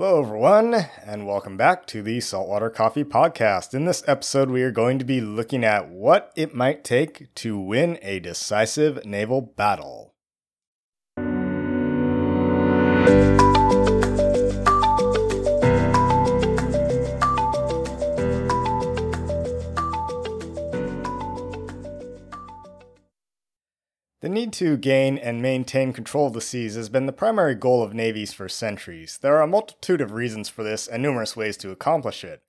Hello, everyone, and welcome back to the Saltwater Coffee Podcast. In this episode, we are going to be looking at what it might take to win a decisive naval battle. The need to gain and maintain control of the seas has been the primary goal of navies for centuries. There are a multitude of reasons for this and numerous ways to accomplish it.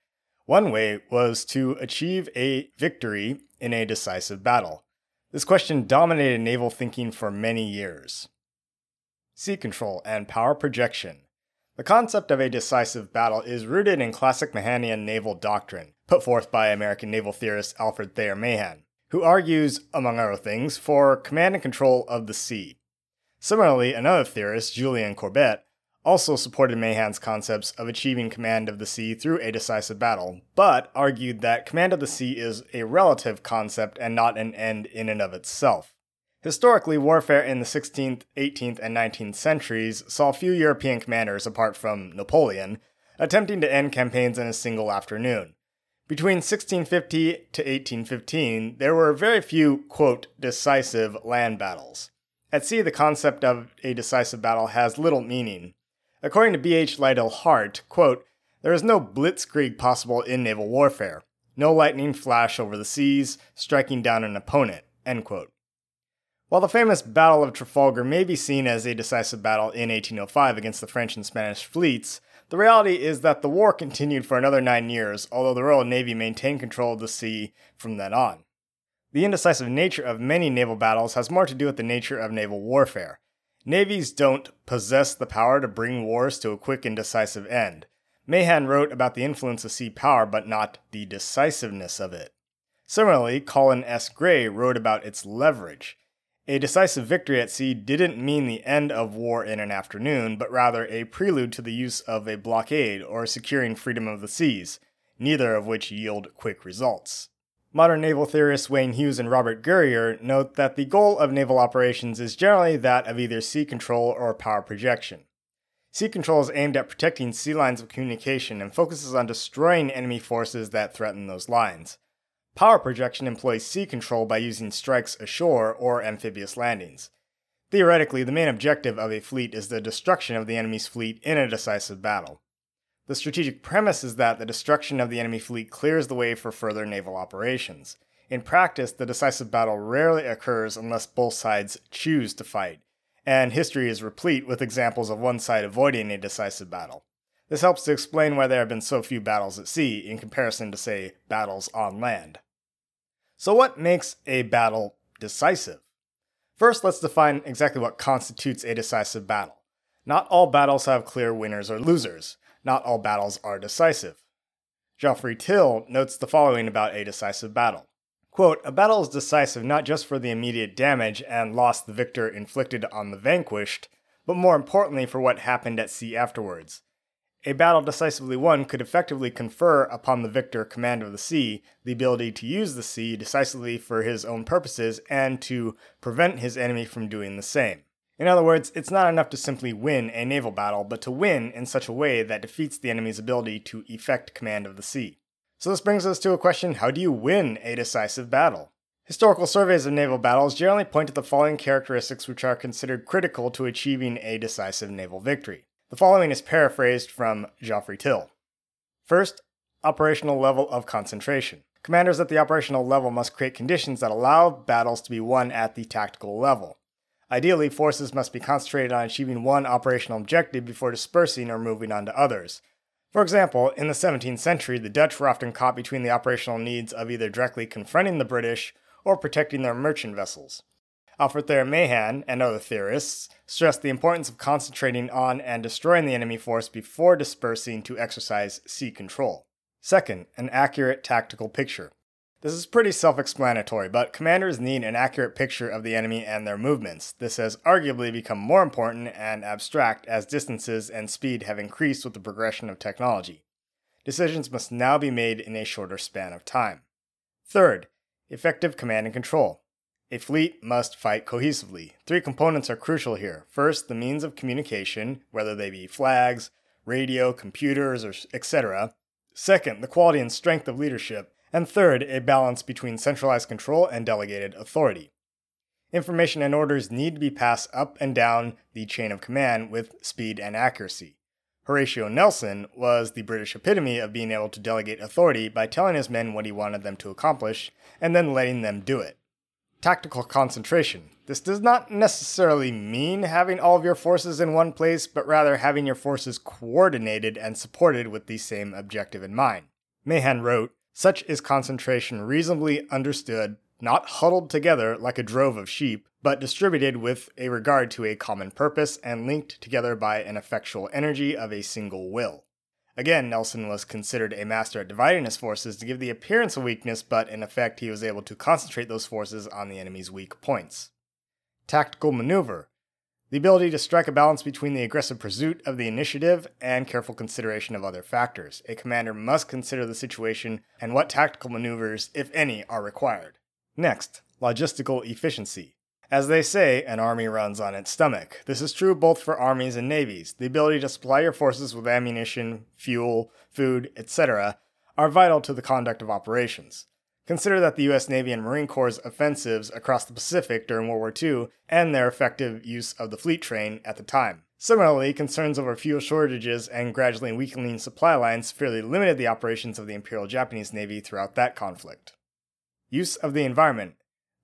One way was to achieve a victory in a decisive battle. This question dominated naval thinking for many years. Sea control and power projection. The concept of a decisive battle is rooted in classic Mahanian naval doctrine, put forth by American naval theorist Alfred Thayer Mahan who argues, among other things, for command and control of the sea. Similarly, another theorist, Julian Corbett, also supported Mahan's concepts of achieving command of the sea through a decisive battle, but argued that command of the sea is a relative concept and not an end in and of itself. Historically, warfare in the 16th, 18th, and 19th centuries saw few European commanders, apart from Napoleon, attempting to end campaigns in a single afternoon. Between 1650 to 1815, there were very few, quote, decisive land battles. At sea, the concept of a decisive battle has little meaning. According to B.H. Liddell Hart, quote, there is no blitzkrieg possible in naval warfare. No lightning flash over the seas, striking down an opponent, end quote. While the famous Battle of Trafalgar may be seen as a decisive battle in 1805 against the French and Spanish fleets, the reality is that the war continued for another nine years, although the Royal Navy maintained control of the sea from then on. The indecisive nature of many naval battles has more to do with the nature of naval warfare. Navies don't possess the power to bring wars to a quick and decisive end. Mahan wrote about the influence of sea power, but not the decisiveness of it. Similarly, Colin S. Gray wrote about its leverage. A decisive victory at sea didn't mean the end of war in an afternoon, but rather a prelude to the use of a blockade or securing freedom of the seas, neither of which yield quick results. Modern naval theorists Wayne Hughes and Robert Girrier note that the goal of naval operations is generally that of either sea control or power projection. Sea control is aimed at protecting sea lines of communication and focuses on destroying enemy forces that threaten those lines. Power projection employs sea control by using strikes ashore or amphibious landings. Theoretically, the main objective of a fleet is the destruction of the enemy's fleet in a decisive battle. The strategic premise is that the destruction of the enemy fleet clears the way for further naval operations. In practice, the decisive battle rarely occurs unless both sides choose to fight, and history is replete with examples of one side avoiding a decisive battle. This helps to explain why there have been so few battles at sea in comparison to, say, battles on land. So, what makes a battle decisive? First, let's define exactly what constitutes a decisive battle. Not all battles have clear winners or losers. Not all battles are decisive. Geoffrey Till notes the following about a decisive battle. Quote, a battle is decisive not just for the immediate damage and loss the victor inflicted on the vanquished, but more importantly for what happened at sea afterwards. A battle decisively won could effectively confer upon the victor command of the sea, the ability to use the sea decisively for his own purposes, and to prevent his enemy from doing the same. In other words, it's not enough to simply win a naval battle, but to win in such a way that defeats the enemy's ability to effect command of the sea. So this brings us to a question how do you win a decisive battle? Historical surveys of naval battles generally point to the following characteristics which are considered critical to achieving a decisive naval victory. The following is paraphrased from Geoffrey Till. First, operational level of concentration. Commanders at the operational level must create conditions that allow battles to be won at the tactical level. Ideally, forces must be concentrated on achieving one operational objective before dispersing or moving on to others. For example, in the 17th century, the Dutch were often caught between the operational needs of either directly confronting the British or protecting their merchant vessels. Alfred Mahan and other theorists stressed the importance of concentrating on and destroying the enemy force before dispersing to exercise sea control. Second, an accurate tactical picture. This is pretty self explanatory, but commanders need an accurate picture of the enemy and their movements. This has arguably become more important and abstract as distances and speed have increased with the progression of technology. Decisions must now be made in a shorter span of time. Third, effective command and control. A fleet must fight cohesively. Three components are crucial here. First, the means of communication, whether they be flags, radio, computers, or etc. Second, the quality and strength of leadership. And third, a balance between centralized control and delegated authority. Information and orders need to be passed up and down the chain of command with speed and accuracy. Horatio Nelson was the British epitome of being able to delegate authority by telling his men what he wanted them to accomplish and then letting them do it. Tactical concentration. This does not necessarily mean having all of your forces in one place, but rather having your forces coordinated and supported with the same objective in mind. Mahan wrote, Such is concentration reasonably understood, not huddled together like a drove of sheep, but distributed with a regard to a common purpose and linked together by an effectual energy of a single will. Again, Nelson was considered a master at dividing his forces to give the appearance of weakness, but in effect, he was able to concentrate those forces on the enemy's weak points. Tactical maneuver the ability to strike a balance between the aggressive pursuit of the initiative and careful consideration of other factors. A commander must consider the situation and what tactical maneuvers, if any, are required. Next, logistical efficiency. As they say, an army runs on its stomach. This is true both for armies and navies. The ability to supply your forces with ammunition, fuel, food, etc., are vital to the conduct of operations. Consider that the US Navy and Marine Corps' offensives across the Pacific during World War II and their effective use of the fleet train at the time. Similarly, concerns over fuel shortages and gradually weakening supply lines severely limited the operations of the Imperial Japanese Navy throughout that conflict. Use of the environment.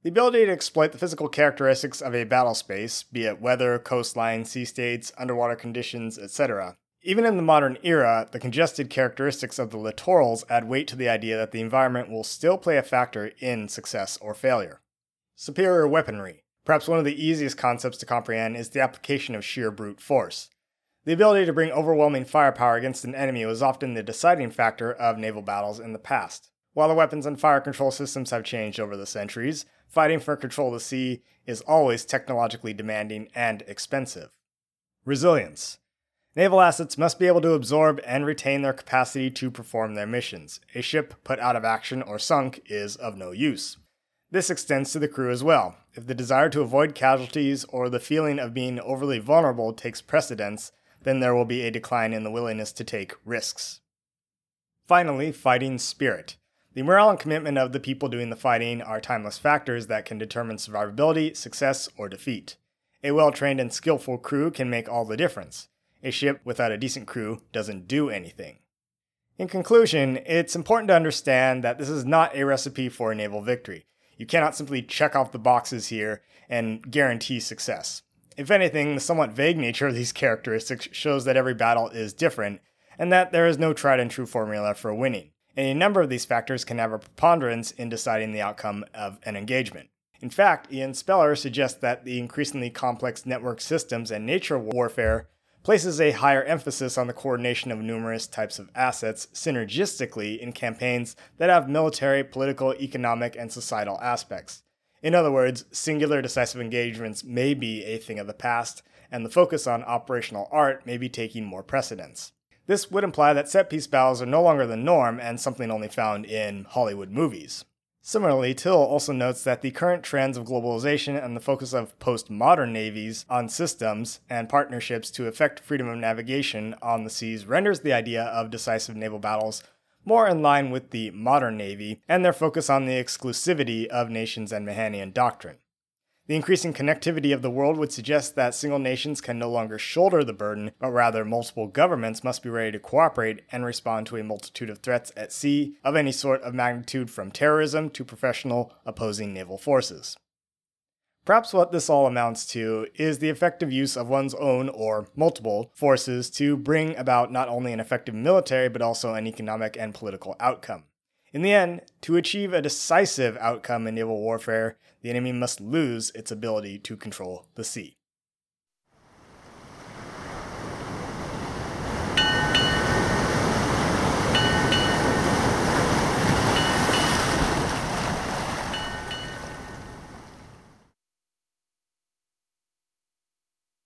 The ability to exploit the physical characteristics of a battle space, be it weather, coastline, sea states, underwater conditions, etc. Even in the modern era, the congested characteristics of the littorals add weight to the idea that the environment will still play a factor in success or failure. Superior weaponry. Perhaps one of the easiest concepts to comprehend is the application of sheer brute force. The ability to bring overwhelming firepower against an enemy was often the deciding factor of naval battles in the past. While the weapons and fire control systems have changed over the centuries, fighting for control of the sea is always technologically demanding and expensive. Resilience. Naval assets must be able to absorb and retain their capacity to perform their missions. A ship put out of action or sunk is of no use. This extends to the crew as well. If the desire to avoid casualties or the feeling of being overly vulnerable takes precedence, then there will be a decline in the willingness to take risks. Finally, fighting spirit. The morale and commitment of the people doing the fighting are timeless factors that can determine survivability, success, or defeat. A well trained and skillful crew can make all the difference. A ship without a decent crew doesn't do anything. In conclusion, it's important to understand that this is not a recipe for a naval victory. You cannot simply check off the boxes here and guarantee success. If anything, the somewhat vague nature of these characteristics shows that every battle is different, and that there is no tried and true formula for winning. Any number of these factors can have a preponderance in deciding the outcome of an engagement. In fact, Ian Speller suggests that the increasingly complex network systems and nature of warfare places a higher emphasis on the coordination of numerous types of assets synergistically in campaigns that have military, political, economic, and societal aspects. In other words, singular decisive engagements may be a thing of the past, and the focus on operational art may be taking more precedence. This would imply that set piece battles are no longer the norm and something only found in Hollywood movies. Similarly, Till also notes that the current trends of globalization and the focus of postmodern navies on systems and partnerships to effect freedom of navigation on the seas renders the idea of decisive naval battles more in line with the modern navy and their focus on the exclusivity of nations and Mahanian doctrine. The increasing connectivity of the world would suggest that single nations can no longer shoulder the burden, but rather multiple governments must be ready to cooperate and respond to a multitude of threats at sea of any sort of magnitude from terrorism to professional opposing naval forces. Perhaps what this all amounts to is the effective use of one's own or multiple forces to bring about not only an effective military but also an economic and political outcome. In the end, to achieve a decisive outcome in naval warfare, the enemy must lose its ability to control the sea.